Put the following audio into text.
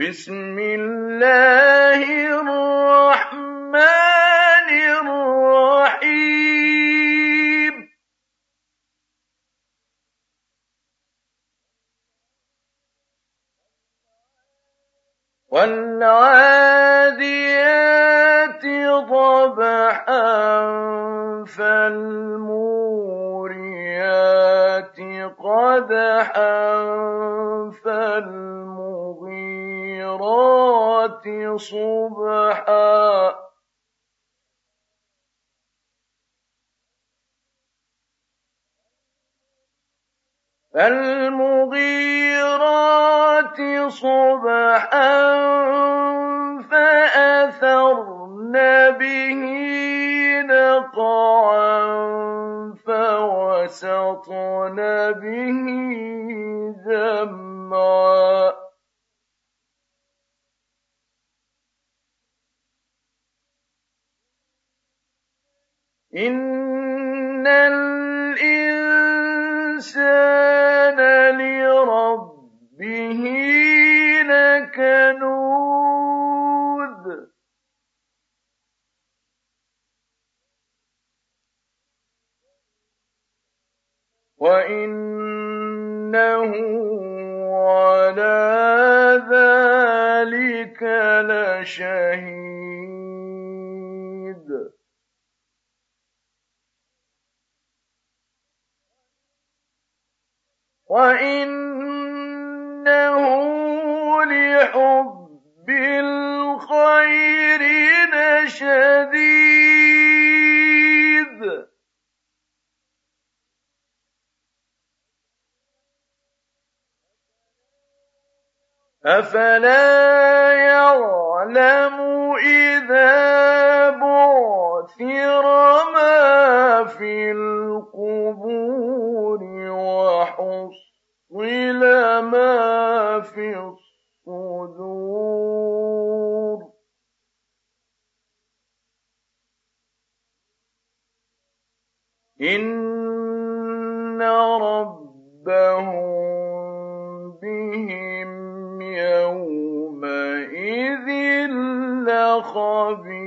بسم الله الرحمن الرحيم. والعاديات ضبحا فالموريات قدحا فالمغيرات صبحا. فالمغيرات صبحا فأثرن به نقعا فوسطن به جمعا. إن الإنسان لربه لكنود وإنه على ذلك لشهيد وإنه لحب الخير لشديد أفلا يعلم إذا بعثر ما في القبور وحصل ما في الصدور. إن ربهم بهم يومئذ لخبير